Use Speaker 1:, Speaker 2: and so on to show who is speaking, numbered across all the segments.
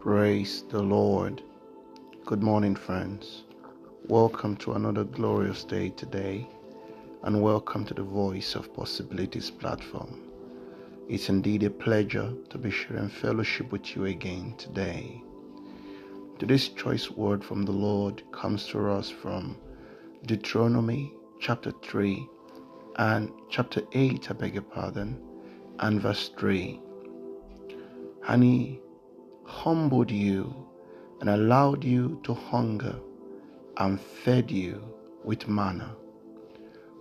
Speaker 1: Praise the Lord. Good morning, friends. Welcome to another glorious day today, and welcome to the Voice of Possibilities platform. It's indeed a pleasure to be sharing fellowship with you again today. Today's choice word from the Lord comes to us from Deuteronomy chapter 3 and chapter 8, I beg your pardon, and verse 3. And he humbled you and allowed you to hunger and fed you with manna,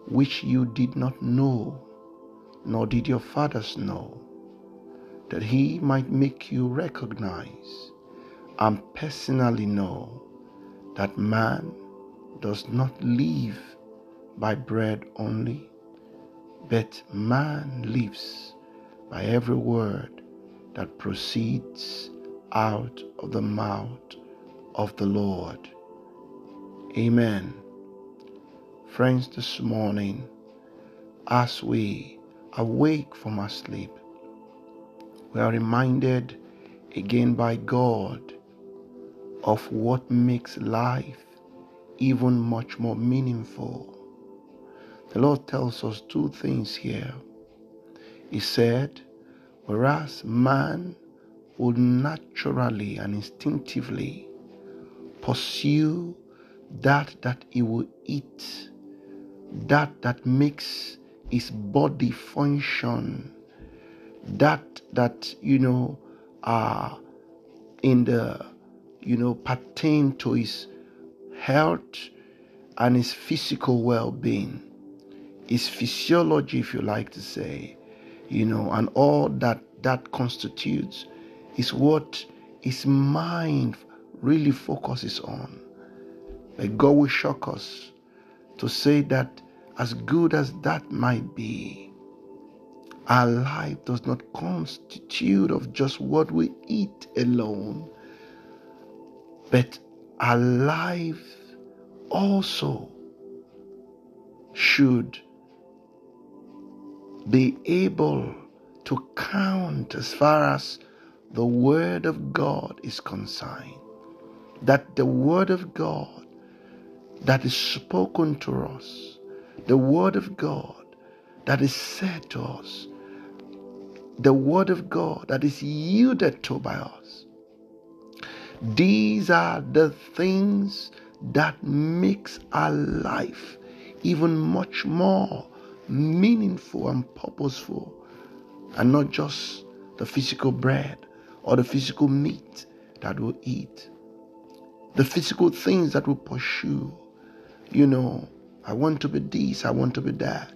Speaker 1: which you did not know, nor did your fathers know, that he might make you recognize and personally know that man does not live by bread only, but man lives by every word that proceeds out of the mouth of the Lord. Amen. Friends, this morning, as we awake from our sleep, we are reminded again by God of what makes life even much more meaningful. The Lord tells us two things here. He said, whereas man would naturally and instinctively pursue that that he will eat, that that makes his body function, that that you know are uh, in the you know pertain to his health and his physical well-being, his physiology, if you like to say, you know, and all that that constitutes is what his mind really focuses on. But God will shock us to say that as good as that might be, our life does not constitute of just what we eat alone, but our life also should be able to count as far as the Word of God is concerned, that the Word of God that is spoken to us, the Word of God that is said to us, the Word of God that is yielded to by us. These are the things that makes our life even much more meaningful and purposeful and not just the physical bread or the physical meat that we'll eat, the physical things that we'll pursue. You know, I want to be this, I want to be that.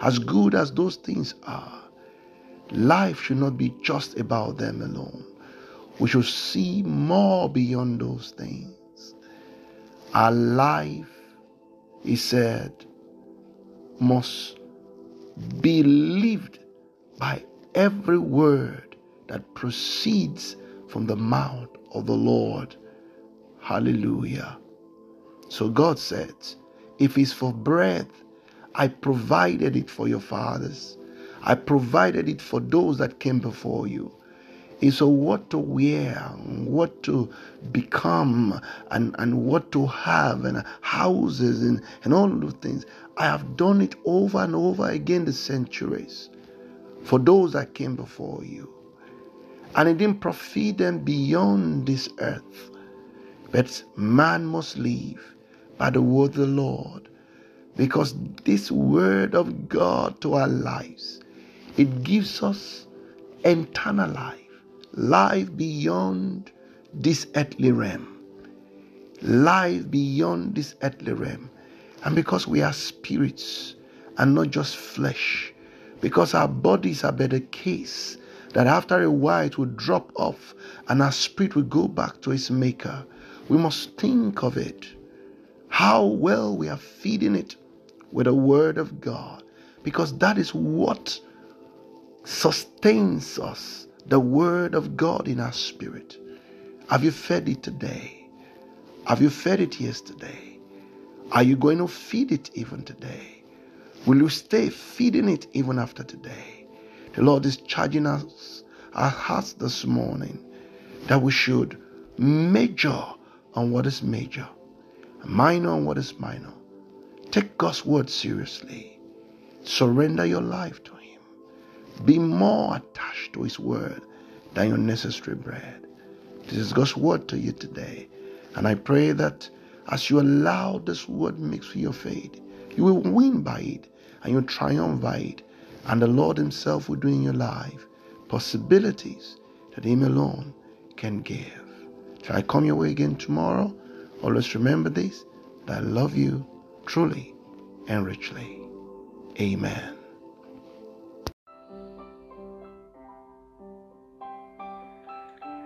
Speaker 1: As good as those things are, life should not be just about them alone. We should see more beyond those things. Our life, he said, must be lived by every word that proceeds from the mouth of the Lord. Hallelujah. So God said, if it's for bread, I provided it for your fathers. I provided it for those that came before you. And so what to wear, what to become, and, and what to have, and houses, and, and all those things. I have done it over and over again the centuries for those that came before you and it didn't profit them beyond this earth. But man must live by the word of the Lord, because this word of God to our lives, it gives us eternal life, life beyond this earthly realm, life beyond this earthly realm. And because we are spirits and not just flesh, because our bodies are but a case that after a while it will drop off and our spirit will go back to its maker. We must think of it. How well we are feeding it with the word of God. Because that is what sustains us. The word of God in our spirit. Have you fed it today? Have you fed it yesterday? Are you going to feed it even today? Will you stay feeding it even after today? The Lord is charging us, our hearts this morning, that we should Major on what is major, minor on what is minor. Take God's word seriously. Surrender your life to Him. Be more attached to His word than your necessary bread. This is God's word to you today. And I pray that as you allow this word mix with your faith, you will win by it and you'll triumph by it. And the Lord Himself will do in your life possibilities that Him alone can give. Shall I come your way again tomorrow? Always remember this that I love you truly and richly. Amen.